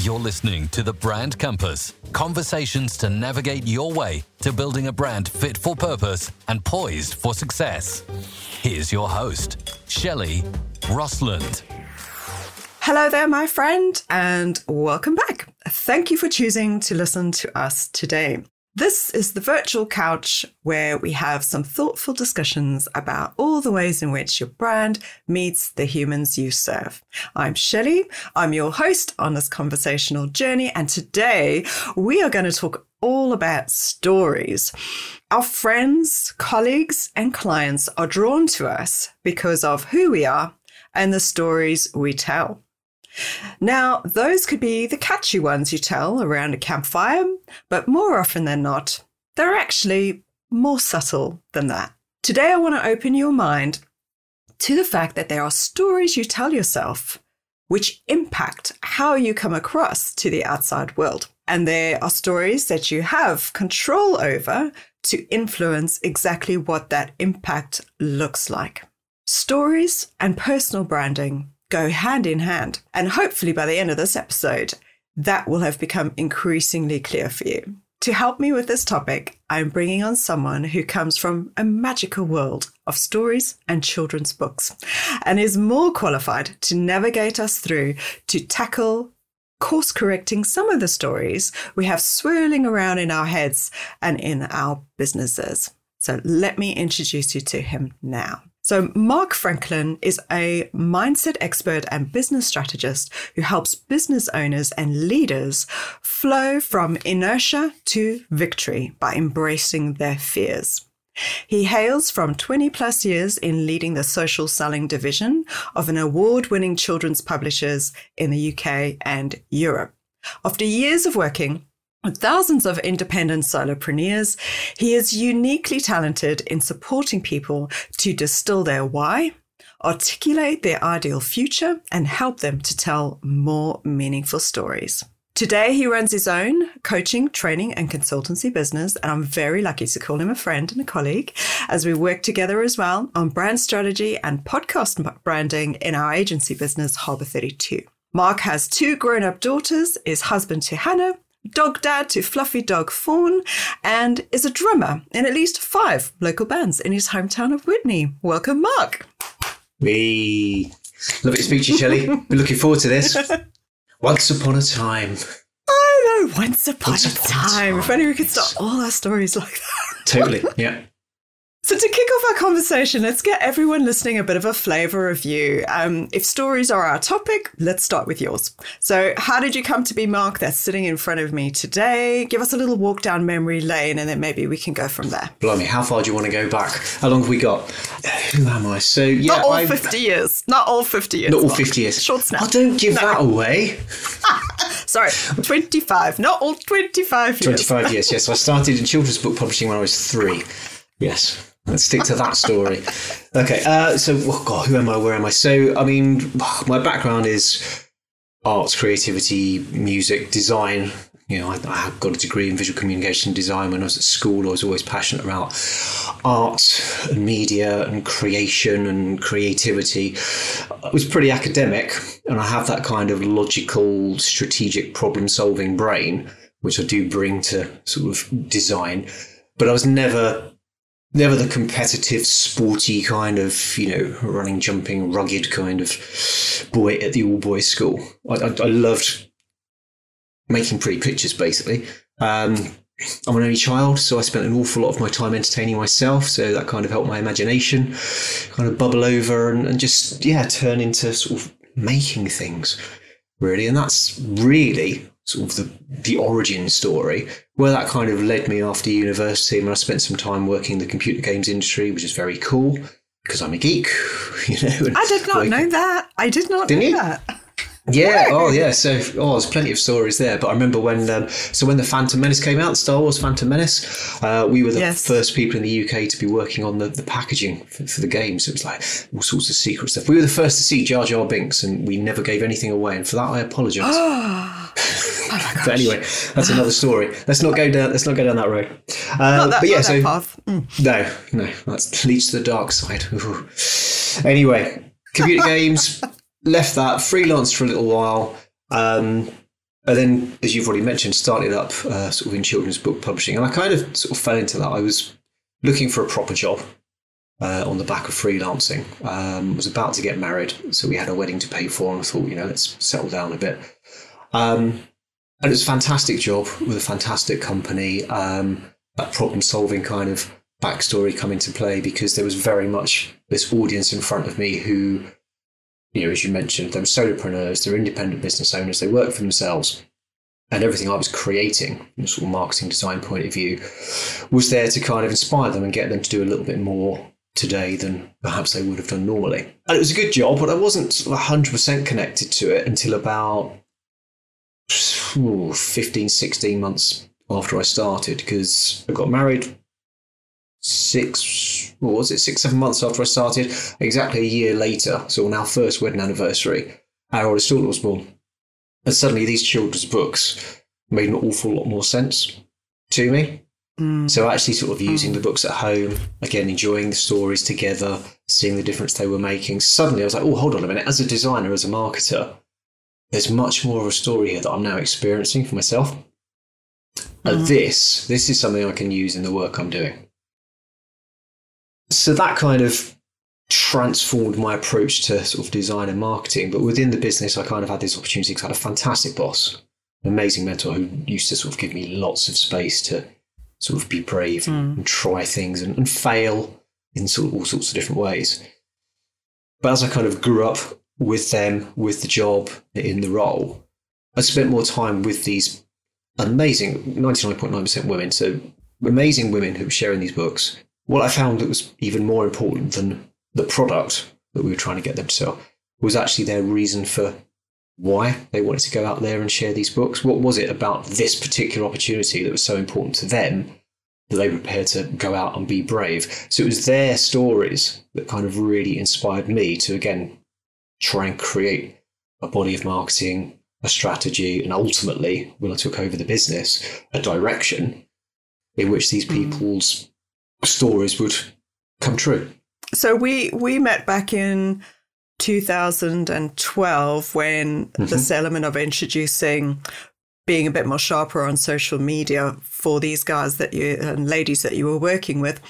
You're listening to the Brand Compass conversations to navigate your way to building a brand fit for purpose and poised for success. Here's your host, Shelley Rossland. Hello there, my friend, and welcome back. Thank you for choosing to listen to us today. This is the virtual couch where we have some thoughtful discussions about all the ways in which your brand meets the humans you serve. I'm Shelley. I'm your host on this conversational journey. And today we are going to talk all about stories. Our friends, colleagues, and clients are drawn to us because of who we are and the stories we tell. Now, those could be the catchy ones you tell around a campfire, but more often than not, they're actually more subtle than that. Today, I want to open your mind to the fact that there are stories you tell yourself which impact how you come across to the outside world. And there are stories that you have control over to influence exactly what that impact looks like. Stories and personal branding go hand in hand. And hopefully by the end of this episode, that will have become increasingly clear for you. To help me with this topic, I'm bringing on someone who comes from a magical world of stories and children's books and is more qualified to navigate us through to tackle course correcting some of the stories we have swirling around in our heads and in our businesses. So let me introduce you to him now. So, Mark Franklin is a mindset expert and business strategist who helps business owners and leaders flow from inertia to victory by embracing their fears. He hails from 20 plus years in leading the social selling division of an award winning children's publishers in the UK and Europe. After years of working thousands of independent solopreneurs, he is uniquely talented in supporting people to distill their why, articulate their ideal future, and help them to tell more meaningful stories. Today, he runs his own coaching, training, and consultancy business, and I'm very lucky to call him a friend and a colleague as we work together as well on brand strategy and podcast branding in our agency business, Harbour 32. Mark has two grown up daughters, is husband to Hannah, dog dad to fluffy dog Fawn, and is a drummer in at least five local bands in his hometown of Whitney. Welcome, Mark. We love it to speak to you, Shelley. We're looking forward to this. Once upon a time. I know, once upon, once upon a, time. a, time. If only we could start all our stories like that. Totally, yeah. So, to kick off our conversation, let's get everyone listening a bit of a flavor of you. Um, if stories are our topic, let's start with yours. So, how did you come to be Mark that's sitting in front of me today? Give us a little walk down memory lane and then maybe we can go from there. Blimey, how far do you want to go back? How long have we got? Who am I? So, yeah. Not all I've... 50 years. Not all 50 years. Not all 50 years. Short snap. I oh, don't give no. that away. Sorry, 25. Not all 25 years. 25 years, yes. I started in children's book publishing when I was three. Yes. Let's stick to that story. Okay, uh, so oh God, who am I? Where am I? So, I mean, my background is arts, creativity, music, design. You know, I, I got a degree in visual communication design when I was at school. I was always passionate about art and media and creation and creativity. I was pretty academic, and I have that kind of logical, strategic, problem-solving brain, which I do bring to sort of design. But I was never never the competitive, sporty kind of, you know, running, jumping, rugged kind of boy at the all boys school. I, I, I loved making pretty pictures, basically. Um, I'm an only child, so I spent an awful lot of my time entertaining myself. So that kind of helped my imagination kind of bubble over and, and just, yeah, turn into sort of making things, really. And that's really sort of the, the origin story, where that kind of led me after university. And I spent some time working in the computer games industry, which is very cool because I'm a geek, you know. I did not know that. I did not know you? that. Yeah. Oh, yeah. So, oh, there's plenty of stories there. But I remember when, um, so when the Phantom Menace came out, Star Wars Phantom Menace, uh, we were the yes. first people in the UK to be working on the, the packaging for, for, the game. So it was like all sorts of secret stuff. We were the first to see Jar Jar Binks, and we never gave anything away. And for that, I apologise. oh but anyway, that's another story. Let's not go down. Let's not go down that road. Um, that, but yeah, so mm. no, no, that's leads to the dark side. Anyway, computer games left that, freelanced for a little while. Um, and then, as you've already mentioned, started up uh, sort of in children's book publishing, and I kind of sort of fell into that. I was looking for a proper job uh, on the back of freelancing. Um, was about to get married, so we had a wedding to pay for, and I thought, you know, let's settle down a bit. Um, and it was a fantastic job with a fantastic company. Um, that problem solving kind of backstory come into play because there was very much this audience in front of me who you know, as you mentioned, they're solopreneurs, they're independent business owners, they work for themselves. And everything I was creating, from a sort of marketing design point of view, was there to kind of inspire them and get them to do a little bit more today than perhaps they would have done normally. And it was a good job, but I wasn't 100% connected to it until about 15, 16 months after I started because I got married six, what was it, six, seven months after I started, exactly a year later, so on our first wedding anniversary, our oldest daughter was born. And suddenly these children's books made an awful lot more sense to me. Mm. So actually sort of using mm. the books at home, again, enjoying the stories together, seeing the difference they were making. Suddenly I was like, oh, hold on a minute. As a designer, as a marketer, there's much more of a story here that I'm now experiencing for myself. Mm. And this, this is something I can use in the work I'm doing so that kind of transformed my approach to sort of design and marketing. But within the business, I kind of had this opportunity because I had a fantastic boss, an amazing mentor who used to sort of give me lots of space to sort of be brave mm. and try things and, and fail in sort of all sorts of different ways. But as I kind of grew up with them, with the job, in the role, I spent more time with these amazing 99.9% women. So amazing women who were sharing these books what I found that was even more important than the product that we were trying to get them to sell was actually their reason for why they wanted to go out there and share these books. What was it about this particular opportunity that was so important to them that they were prepared to go out and be brave? So it was their stories that kind of really inspired me to, again, try and create a body of marketing, a strategy, and ultimately, when I took over the business, a direction in which these mm. people's stories would come true. So we we met back in 2012 when mm-hmm. this element of introducing being a bit more sharper on social media for these guys that you and ladies that you were working with,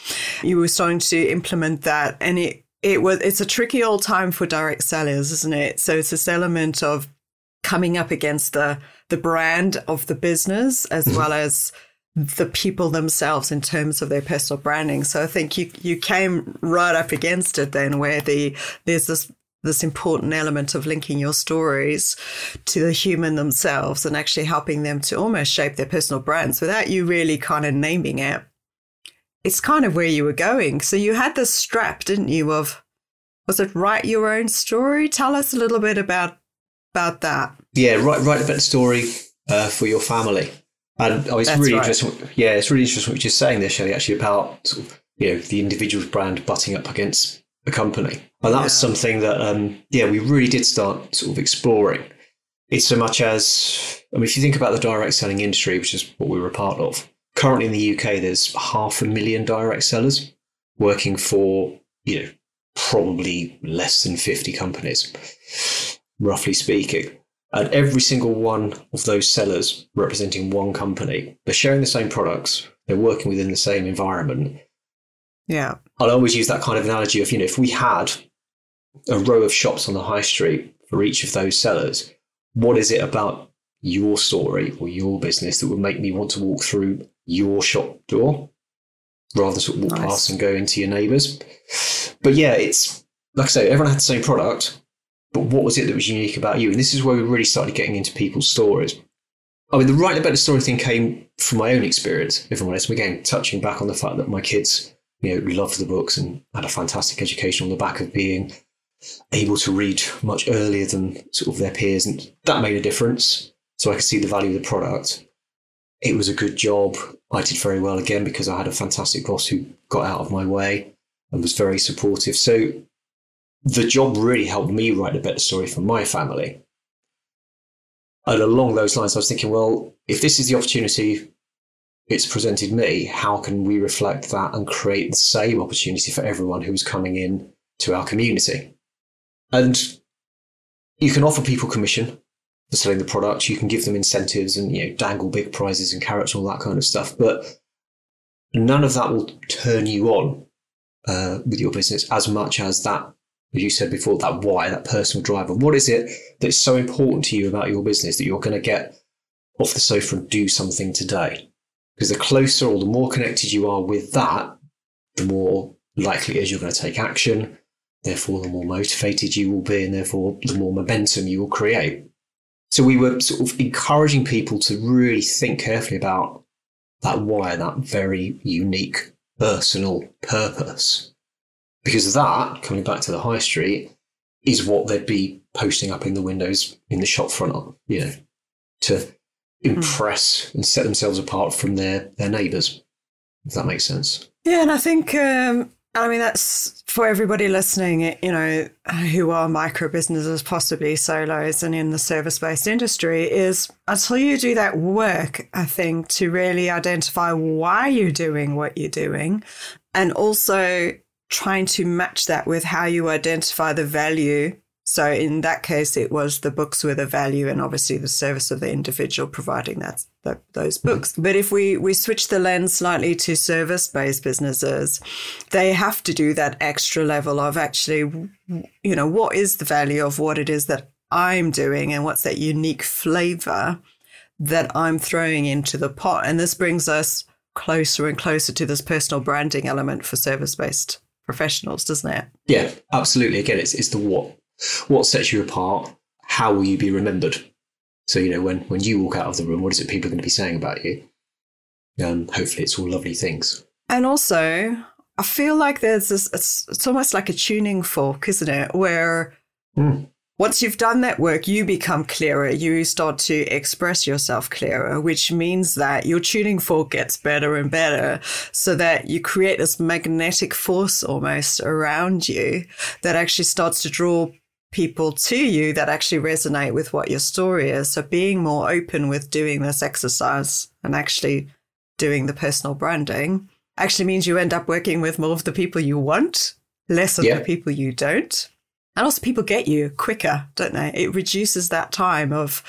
you were starting to implement that, and it it was it's a tricky old time for direct sellers, isn't it? So it's this element of coming up against the the brand of the business as mm-hmm. well as the people themselves in terms of their personal branding. So I think you you came right up against it then, where the there's this this important element of linking your stories to the human themselves and actually helping them to almost shape their personal brands without you really kind of naming it. It's kind of where you were going. So you had this strap, didn't you? Of was it write your own story? Tell us a little bit about about that. Yeah, write write about the story uh, for your family. And oh, it's That's really right. interesting. Yeah, it's really interesting what you're saying there, Shelley, actually, about sort of, you know the individual's brand butting up against a company. And that yeah. was something that, um, yeah, we really did start sort of exploring. It's so much as, I mean, if you think about the direct selling industry, which is what we were a part of, currently in the UK, there's half a million direct sellers working for, you know, probably less than 50 companies, roughly speaking. And every single one of those sellers representing one company, they're sharing the same products, they're working within the same environment. Yeah. I'll always use that kind of analogy of, you know, if we had a row of shops on the high street for each of those sellers, what is it about your story or your business that would make me want to walk through your shop door rather than sort of walk nice. past and go into your neighbours? But yeah, it's like I say, everyone had the same product, but what was it that was unique about you? And this is where we really started getting into people's stories. I mean, the writing about the story thing came from my own experience, if I'm honest. Again, touching back on the fact that my kids, you know, loved the books and had a fantastic education on the back of being able to read much earlier than sort of their peers. And that made a difference. So I could see the value of the product. It was a good job. I did very well again because I had a fantastic boss who got out of my way and was very supportive. So the job really helped me write a better story for my family. And along those lines, I was thinking, well, if this is the opportunity it's presented me, how can we reflect that and create the same opportunity for everyone who's coming in to our community? And you can offer people commission for selling the product. You can give them incentives and you know dangle big prizes and carrots and all that kind of stuff. But none of that will turn you on uh, with your business as much as that, as you said before, that why, that personal driver. What is it that's so important to you about your business that you're going to get off the sofa and do something today? Because the closer or the more connected you are with that, the more likely it is you're going to take action. Therefore, the more motivated you will be, and therefore, the more momentum you will create. So, we were sort of encouraging people to really think carefully about that why, that very unique personal purpose. Because that, coming back to the high street, is what they'd be posting up in the windows in the shop front, you know, to impress mm. and set themselves apart from their, their neighbours, if that makes sense. Yeah, and I think um, I mean, that's for everybody listening, you know, who are micro businesses, possibly solos and in the service based industry, is until you do that work, I think, to really identify why you're doing what you're doing and also trying to match that with how you identify the value so in that case, it was the books with the value and obviously the service of the individual providing that, that those mm-hmm. books. But if we, we switch the lens slightly to service based businesses, they have to do that extra level of actually, you know, what is the value of what it is that I'm doing and what's that unique flavor that I'm throwing into the pot. And this brings us closer and closer to this personal branding element for service based professionals, doesn't it? Yeah, absolutely. Again, it's, it's the what what sets you apart? How will you be remembered? So, you know, when, when you walk out of the room, what is it people are going to be saying about you? Um, hopefully, it's all lovely things. And also, I feel like there's this, it's, it's almost like a tuning fork, isn't it? Where mm. once you've done that work, you become clearer. You start to express yourself clearer, which means that your tuning fork gets better and better so that you create this magnetic force almost around you that actually starts to draw people to you that actually resonate with what your story is. So being more open with doing this exercise and actually doing the personal branding actually means you end up working with more of the people you want, less of yeah. the people you don't. And also people get you quicker, don't they? It reduces that time of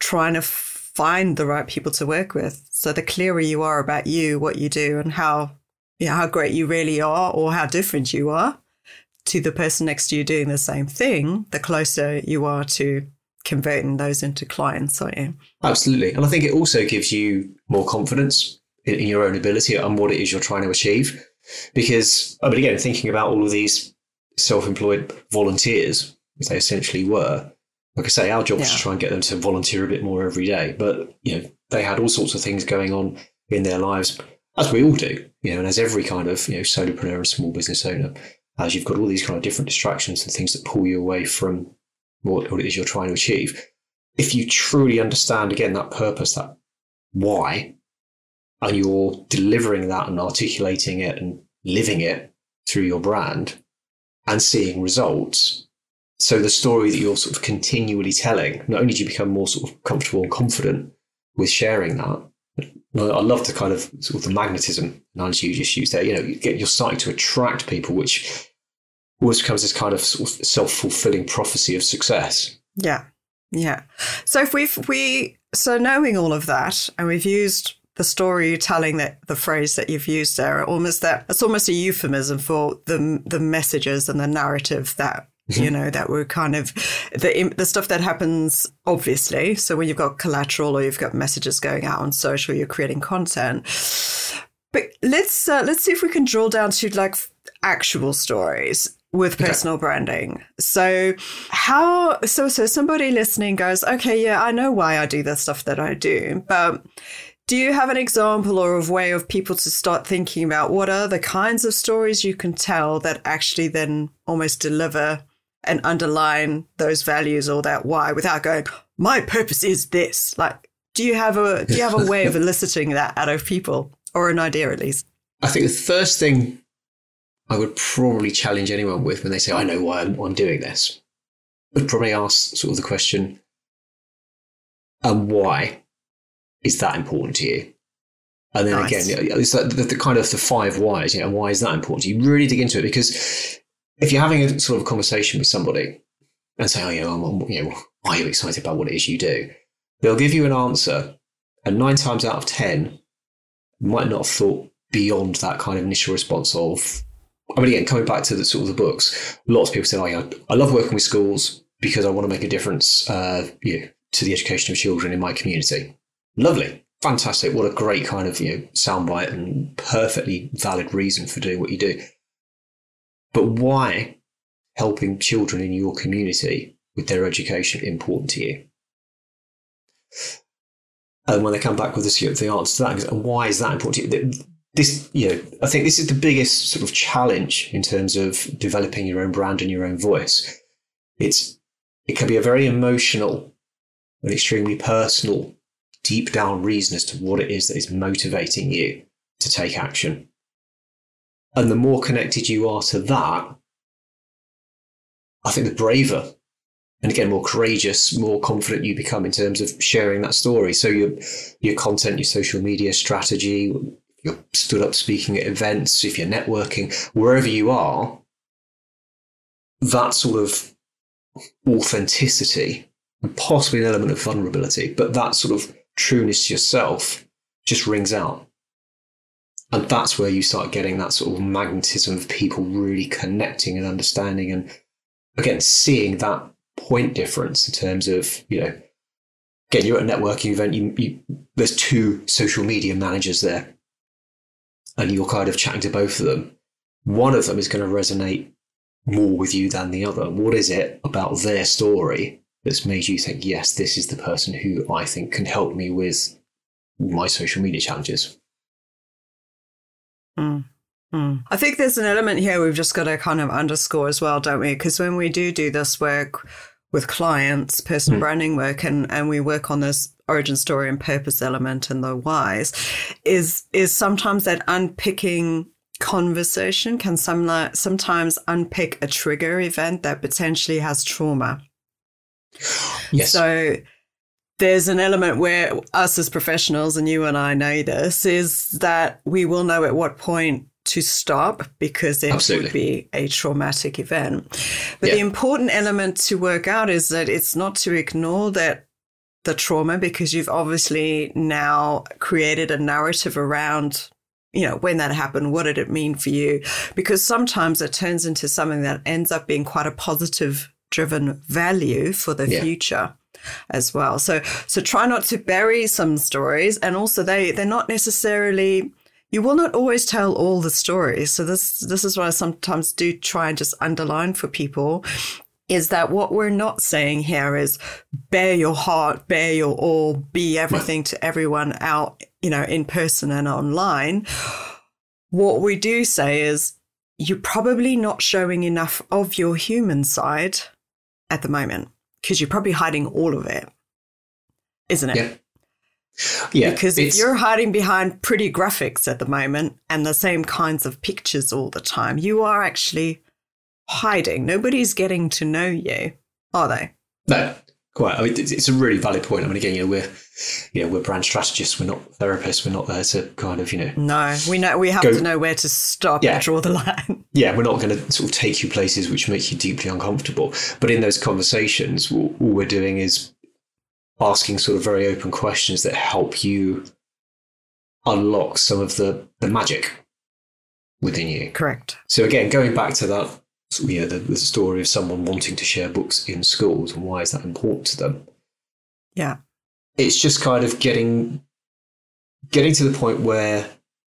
trying to find the right people to work with. So the clearer you are about you, what you do and how yeah, how great you really are or how different you are, to the person next to you doing the same thing, the closer you are to converting those into clients, aren't you? Absolutely. And I think it also gives you more confidence in, in your own ability and what it is you're trying to achieve. Because, I mean, again, thinking about all of these self employed volunteers, as they essentially were, like I say, our job yeah. was to try and get them to volunteer a bit more every day. But, you know, they had all sorts of things going on in their lives, as we all do, you know, and as every kind of, you know, solopreneur and small business owner as you've got all these kind of different distractions and things that pull you away from what, what it is you're trying to achieve. If you truly understand, again, that purpose, that why, and you're delivering that and articulating it and living it through your brand and seeing results. So the story that you're sort of continually telling, not only do you become more sort of comfortable and confident with sharing that, I love the kind of sort of the magnetism analogy you just used there. You know, you're starting to attract people, which always becomes this kind of, sort of self-fulfilling prophecy of success. Yeah. Yeah. So if we've we so knowing all of that and we've used the storytelling that the phrase that you've used there, almost that it's almost a euphemism for the the messages and the narrative that you mm-hmm. know that we're kind of the the stuff that happens obviously. So when you've got collateral or you've got messages going out on social, you're creating content. But let's uh, let's see if we can drill down to like actual stories with personal okay. branding. So how so so somebody listening goes, "Okay, yeah, I know why I do the stuff that I do." But do you have an example or a way of people to start thinking about what are the kinds of stories you can tell that actually then almost deliver and underline those values or that why without going, "My purpose is this." Like, do you have a do you have a way of eliciting that out of people or an idea at least? I think the first thing I would probably challenge anyone with when they say, I know why I'm, I'm doing this. I'd probably ask sort of the question, and why is that important to you? And then nice. again, it's like the, the, kind of the five whys. You know, why is that important? You really dig into it because if you're having a sort of a conversation with somebody and say, "Oh, yeah, I'm, you know, are you excited about what it is you do? They'll give you an answer, and nine times out of 10, might not have thought beyond that kind of initial response of, I mean, again, coming back to the sort of the books, lots of people say, oh, yeah, I love working with schools because I want to make a difference uh, you know, to the education of children in my community. Lovely. Fantastic. What a great kind of you know, soundbite and perfectly valid reason for doing what you do. But why helping children in your community with their education important to you? And when they come back with the, the answer to that, and why is that important to you? This, you know, I think this is the biggest sort of challenge in terms of developing your own brand and your own voice. It's it can be a very emotional and extremely personal, deep down reason as to what it is that is motivating you to take action. And the more connected you are to that, I think the braver and again more courageous, more confident you become in terms of sharing that story. So your your content, your social media strategy, you're stood up speaking at events, if you're networking, wherever you are, that sort of authenticity and possibly an element of vulnerability, but that sort of trueness to yourself just rings out. And that's where you start getting that sort of magnetism of people really connecting and understanding and again seeing that point difference in terms of, you know, again, you're at a networking event, you, you, there's two social media managers there, and you're kind of chatting to both of them. One of them is going to resonate more with you than the other. What is it about their story that's made you think, yes, this is the person who I think can help me with my social media challenges? Mm. Mm. I think there's an element here we've just got to kind of underscore as well, don't we? Because when we do do this work with clients, personal mm. branding work, and, and we work on this origin story and purpose element and the whys, is is sometimes that unpicking conversation can some, sometimes unpick a trigger event that potentially has trauma. Yes. So there's an element where us as professionals, and you and I know this, is that we will know at what point to stop because it Absolutely. would be a traumatic event. But yeah. the important element to work out is that it's not to ignore that the trauma because you've obviously now created a narrative around you know when that happened what did it mean for you because sometimes it turns into something that ends up being quite a positive driven value for the yeah. future as well so so try not to bury some stories and also they they're not necessarily you will not always tell all the stories. So this this is what I sometimes do try and just underline for people is that what we're not saying here is bare your heart, bare your all, be everything to everyone out, you know, in person and online. What we do say is you're probably not showing enough of your human side at the moment because you're probably hiding all of it, isn't it? Yeah. Yeah, because if you're hiding behind pretty graphics at the moment and the same kinds of pictures all the time, you are actually hiding. Nobody's getting to know you, are they? No, quite. I mean, it's a really valid point. I mean, again, you know, we're you know we're brand strategists. We're not therapists. We're not there to kind of you know. No, we know we have go, to know where to stop yeah. and draw the line. Yeah, we're not going to sort of take you places which make you deeply uncomfortable. But in those conversations, all we're doing is asking sort of very open questions that help you unlock some of the, the magic within you. Correct. So again, going back to that, you know, the, the story of someone wanting to share books in schools and why is that important to them? Yeah. It's just kind of getting getting to the point where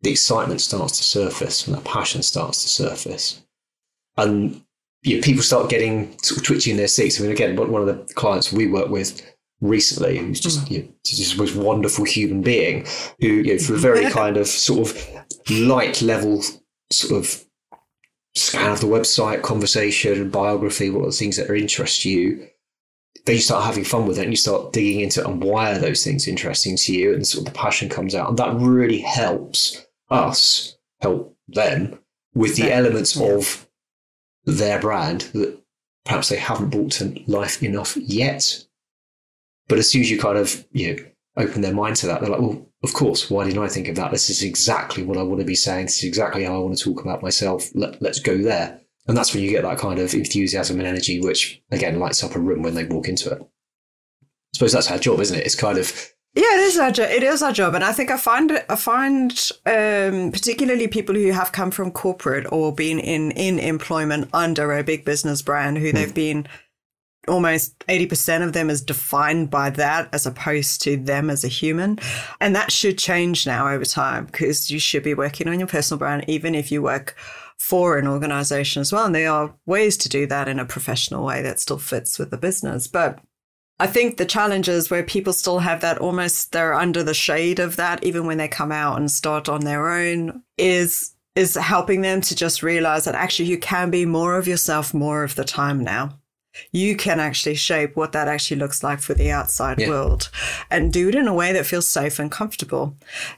the excitement starts to surface and that passion starts to surface. And you know, people start getting sort of twitchy in their seats. I mean, again, one of the clients we work with recently who's just, mm. you know, just the most wonderful human being who, you know, for a very kind of sort of light level sort of scan of the website, conversation, biography, what are the things that are interest you, then you start having fun with it and you start digging into it and why are those things interesting to you and sort of the passion comes out. And that really helps us help them with the elements yeah. of their brand that perhaps they haven't brought to life enough yet but as soon as you kind of you know open their mind to that, they're like, well, of course. Why didn't I think of that? This is exactly what I want to be saying. This is exactly how I want to talk about myself. Let, let's go there. And that's when you get that kind of enthusiasm and energy, which again lights up a room when they walk into it. I suppose that's our job, isn't it? It's kind of yeah, it is our job. It is our job, and I think I find I find um, particularly people who have come from corporate or been in in employment under a big business brand, who mm. they've been almost 80% of them is defined by that as opposed to them as a human. And that should change now over time because you should be working on your personal brand, even if you work for an organization as well. And there are ways to do that in a professional way that still fits with the business. But I think the challenge is where people still have that almost they're under the shade of that, even when they come out and start on their own, is is helping them to just realize that actually you can be more of yourself more of the time now you can actually shape what that actually looks like for the outside yeah. world and do it in a way that feels safe and comfortable.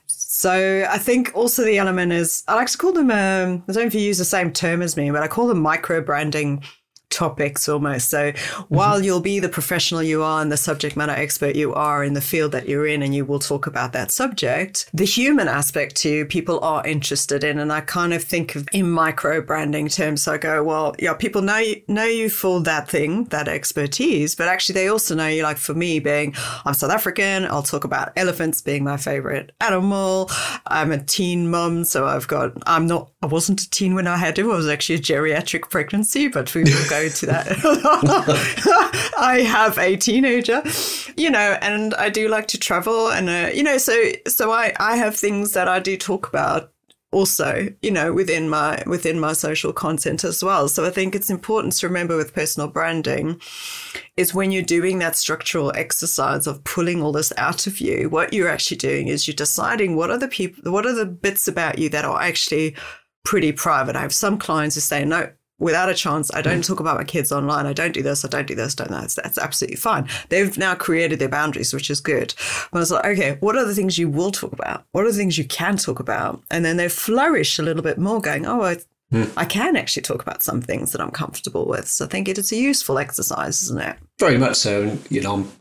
So I think also the element is I like to call them um, I don't know if you use the same term as me, but I call them micro branding topics almost. So mm-hmm. while you'll be the professional you are and the subject matter expert you are in the field that you're in, and you will talk about that subject, the human aspect to people are interested in. And I kind of think of in micro branding terms. So I go, well, yeah, people know you, know you for that thing, that expertise, but actually they also know you. Like for me, being I'm South African, I'll talk about elephants being my favorite animal. I'm a teen mom, so I've got I'm not I wasn't a teen when I had him. I was actually a geriatric pregnancy, but we will go to that. I have a teenager, you know, and I do like to travel, and uh, you know, so so I I have things that I do talk about also you know within my within my social content as well so i think it's important to remember with personal branding is when you're doing that structural exercise of pulling all this out of you what you're actually doing is you're deciding what are the people what are the bits about you that are actually pretty private i have some clients who say no without a chance. I don't mm. talk about my kids online. I don't do this. I don't do this. Don't that. That's, that's absolutely fine. They've now created their boundaries, which is good. But I was like, okay, what are the things you will talk about? What are the things you can talk about? And then they flourish a little bit more, going, oh, I, mm. I can actually talk about some things that I'm comfortable with. So I think it is a useful exercise, isn't it? Very much so. And, you know, I'm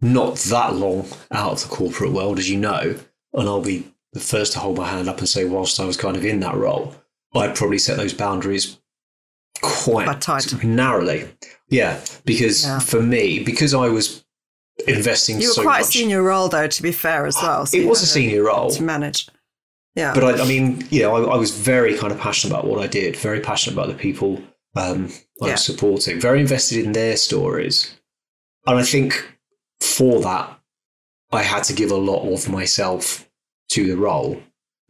not that long out of the corporate world, as you know, and I'll be the first to hold my hand up and say, whilst I was kind of in that role, I'd probably set those boundaries quite narrowly. Yeah, because yeah. for me, because I was investing you were so quite much, a senior role though to be fair as well so it was a senior role. to manage. Yeah. But I, I mean you know I, I, was very kind of passionate about what i did very passionate about the people um, i yeah. was supporting very invested in their stories. And i think for that i had to give a lot of myself to the role.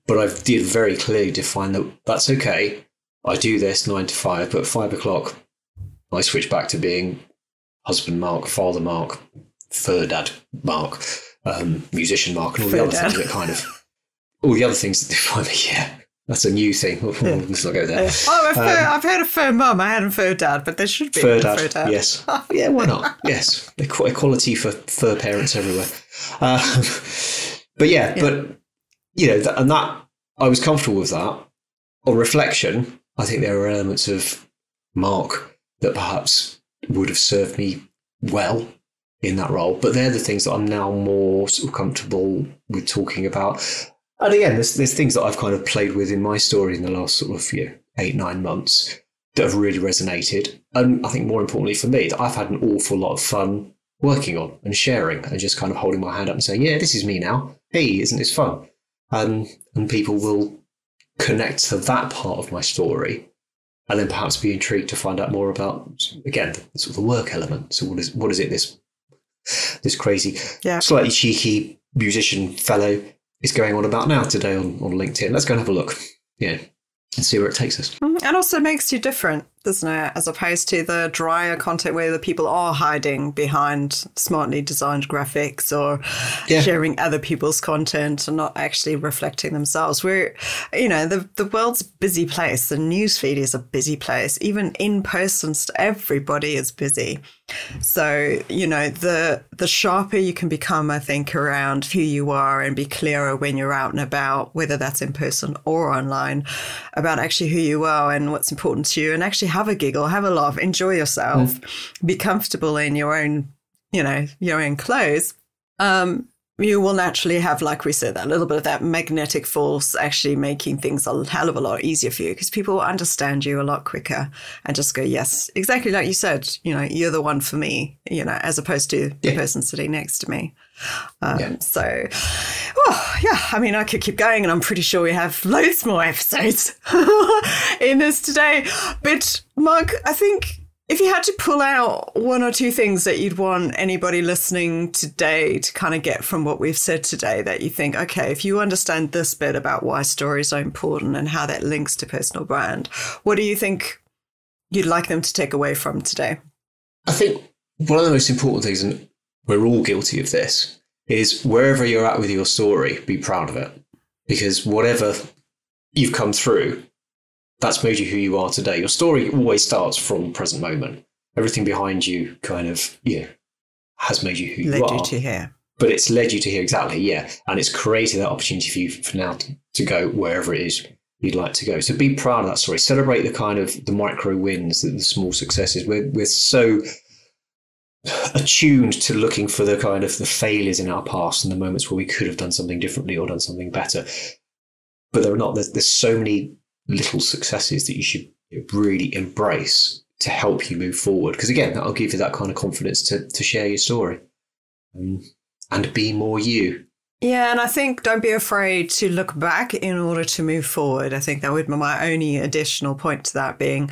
But i did very clearly define that that's okay I do this nine to five, but five o'clock, I switch back to being husband Mark, father Mark, fur dad Mark, um, musician Mark, and all the other dad. things that kind of all the other things that define me. Yeah, that's a new thing. Let's not go there. Oh, fur, um, I've heard of fur mum. I hadn't fur dad, but there should be fur dad. Fur dad. Yes. yeah, why not? yes, equality for fur parents everywhere. Um, but yeah, yeah, but you know, and that I was comfortable with that. On reflection, I think there are elements of Mark that perhaps would have served me well in that role. But they're the things that I'm now more sort of comfortable with talking about. And again, there's there's things that I've kind of played with in my story in the last sort of know, eight nine months that have really resonated. And I think more importantly for me, that I've had an awful lot of fun working on and sharing and just kind of holding my hand up and saying, "Yeah, this is me now. Hey, isn't this fun?" And and people will connect to that part of my story and then perhaps be intrigued to find out more about again sort of the work element. So what is what is it this this crazy yeah. slightly cheeky musician fellow is going on about now today on, on linkedin? Let's go and have a look. Yeah. And see where it takes us. Mm-hmm. and also makes you different doesn't it? As opposed to the drier content where the people are hiding behind smartly designed graphics or yeah. sharing other people's content and not actually reflecting themselves. We're, you know, the, the world's a busy place. The newsfeed is a busy place. Even in person, everybody is busy. So, you know, the the sharper you can become, I think, around who you are and be clearer when you're out and about, whether that's in person or online, about actually who you are and what's important to you and actually have a giggle, have a laugh, enjoy yourself, mm. be comfortable in your own, you know, your own clothes. Um, you will naturally have, like we said, that little bit of that magnetic force actually making things a hell of a lot easier for you because people will understand you a lot quicker and just go, yes, exactly like you said, you know, you're the one for me, you know, as opposed to the person sitting next to me. Um, yeah. So, oh, yeah, I mean, I could keep going, and I'm pretty sure we have loads more episodes in this today. But, Mark, I think if you had to pull out one or two things that you'd want anybody listening today to kind of get from what we've said today, that you think, okay, if you understand this bit about why stories are important and how that links to personal brand, what do you think you'd like them to take away from today? I think one of the most important things, and we're all guilty of this, is wherever you're at with your story, be proud of it. Because whatever you've come through, that's made you who you are today. Your story always starts from the present moment. Everything behind you kind of, yeah, has made you who led you are. Led you to here. But it's led you to here, exactly, yeah. And it's created that opportunity for you for now to, to go wherever it is you'd like to go. So be proud of that story. Celebrate the kind of the micro wins, the, the small successes. We're, we're so attuned to looking for the kind of the failures in our past and the moments where we could have done something differently or done something better. But there are not. There's, there's so many little successes that you should really embrace to help you move forward. Because again, that'll give you that kind of confidence to to share your story um, and be more you. Yeah, and I think don't be afraid to look back in order to move forward. I think that would be my only additional point to that being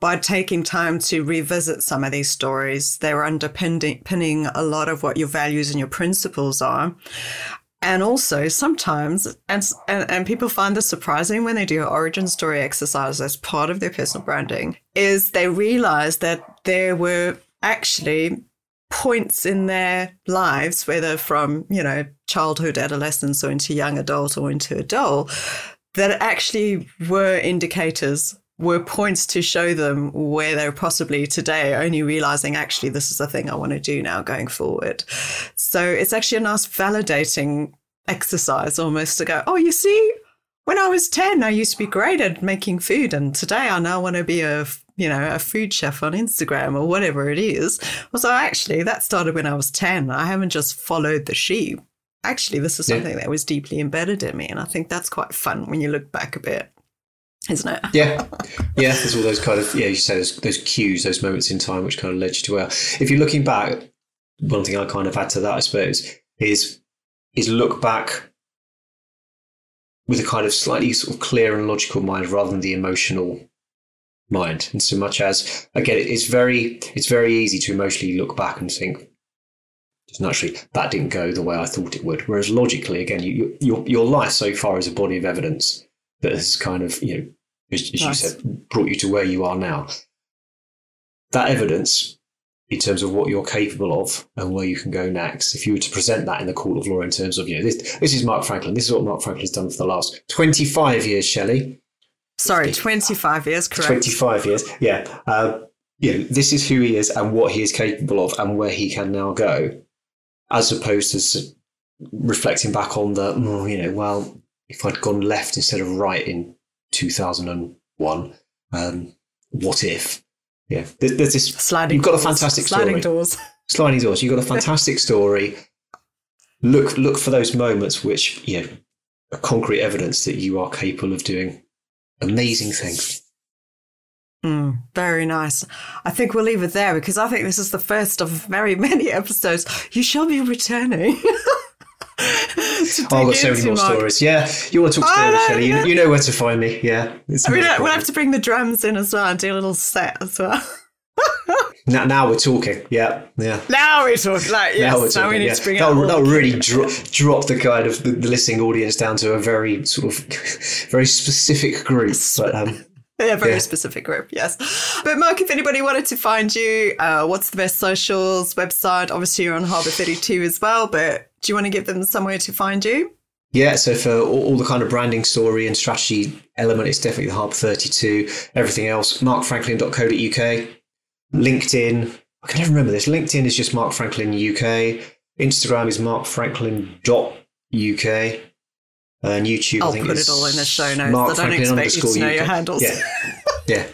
by taking time to revisit some of these stories, they're underpinning a lot of what your values and your principles are. And also sometimes, and, and, and people find this surprising when they do origin story exercise as part of their personal branding, is they realize that there were actually points in their lives, whether from, you know, childhood, adolescence, or into young adult or into adult, that actually were indicators, were points to show them where they're possibly today, only realizing actually this is the thing I want to do now going forward. So it's actually a nice validating exercise almost to go, oh, you see, when I was 10, I used to be great at making food. And today I now want to be a you know, a food chef on Instagram or whatever it is. So actually, that started when I was 10. I haven't just followed the sheep. Actually, this is something yeah. that was deeply embedded in me. And I think that's quite fun when you look back a bit, isn't it? yeah. Yeah. There's all those kind of, yeah, you say those, those cues, those moments in time which kind of led you to where. If you're looking back, one thing I kind of add to that, I suppose, is is look back with a kind of slightly sort of clear and logical mind rather than the emotional mind. And so much as again it's very it's very easy to emotionally look back and think just naturally that didn't go the way i thought it would. Whereas logically again you, your your life so far is a body of evidence that has kind of you know as, as nice. you said brought you to where you are now. That evidence in terms of what you're capable of and where you can go next. If you were to present that in the court of law in terms of, you know, this, this is Mark Franklin, this is what Mark Franklin has done for the last 25 years, Shelley. Sorry, 25 years, correct? 25 years, yeah. Uh, you know, this is who he is and what he is capable of and where he can now go, as opposed to reflecting back on the, oh, you know, well, if I'd gone left instead of right in 2001, um, what if? Yeah, there's, there's this. Sliding you've got a fantastic sliding story. doors. Sliding doors. You've got a fantastic story. Look, look for those moments which, you know, are concrete evidence that you are capable of doing amazing things. Mm, very nice. I think we'll leave it there because I think this is the first of very many episodes. You shall be returning. oh, I've got so many more stories. Yeah, you want to talk stories, Shelley? You, you, know where to find me. Yeah, I mean, we'll have to bring the drums in as well and do a little set as well. now, now we're talking. Yeah, yeah. Now we're talking. Like, yes, now we're talking. Now we need yeah. to bring that'll, that'll really drop, drop the kind of the, the, listening audience down to a very sort of very specific group. But um, yeah, very yeah. specific group, yes. But Mark, if anybody wanted to find you, uh, what's the best socials website? Obviously, you're on Harbour 32 as well, but do you want to give them somewhere to find you? Yeah, so for all, all, the kind of branding story and strategy element, it's definitely the Harbour 32. Everything else, markfranklin.co.uk. LinkedIn, I can never remember this. LinkedIn is just Mark Franklin UK. Instagram is markfranklin.uk. And YouTube, I'll I think put it all in the show notes. Mark I don't Franklin expect you to know UK. your handles. Yeah. yeah.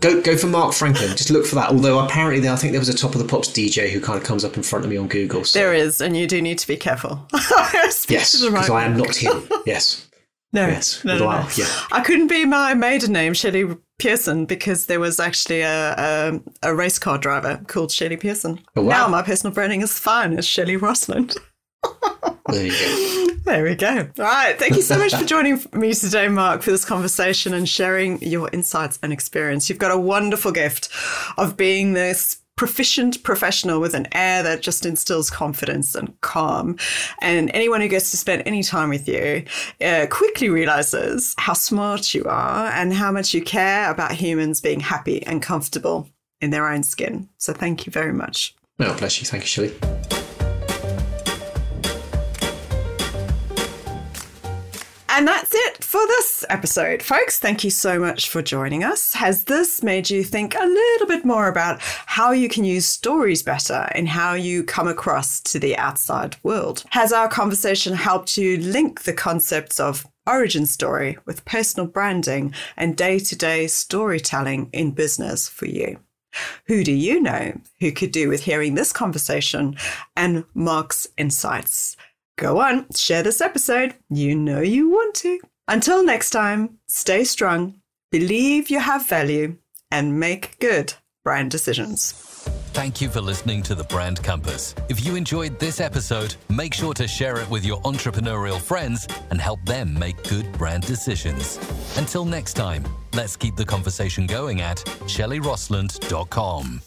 Go go for Mark Franklin. Just look for that. Although apparently, I think there was a top of the pops DJ who kind of comes up in front of me on Google. So. There is, and you do need to be careful. yes, because I am not him. Yes. No, yes. no, no, no. Yeah. I couldn't be my maiden name, Shelley Pearson, because there was actually a, a, a race car driver called Shelley Pearson. Oh, wow. Now my personal branding is fine as Shelley Rosland. there you go. There we go. All right. Thank you so much for joining me today, Mark, for this conversation and sharing your insights and experience. You've got a wonderful gift of being this proficient professional with an air that just instills confidence and calm. And anyone who gets to spend any time with you uh, quickly realizes how smart you are and how much you care about humans being happy and comfortable in their own skin. So thank you very much. No, bless you. Thank you, Shelley. And that's it for this episode, folks. Thank you so much for joining us. Has this made you think a little bit more about how you can use stories better in how you come across to the outside world? Has our conversation helped you link the concepts of origin story with personal branding and day to day storytelling in business for you? Who do you know who could do with hearing this conversation and Mark's insights? Go on, share this episode. You know you want to. Until next time, stay strong, believe you have value, and make good brand decisions. Thank you for listening to the Brand Compass. If you enjoyed this episode, make sure to share it with your entrepreneurial friends and help them make good brand decisions. Until next time, let's keep the conversation going at shelleyrosland.com.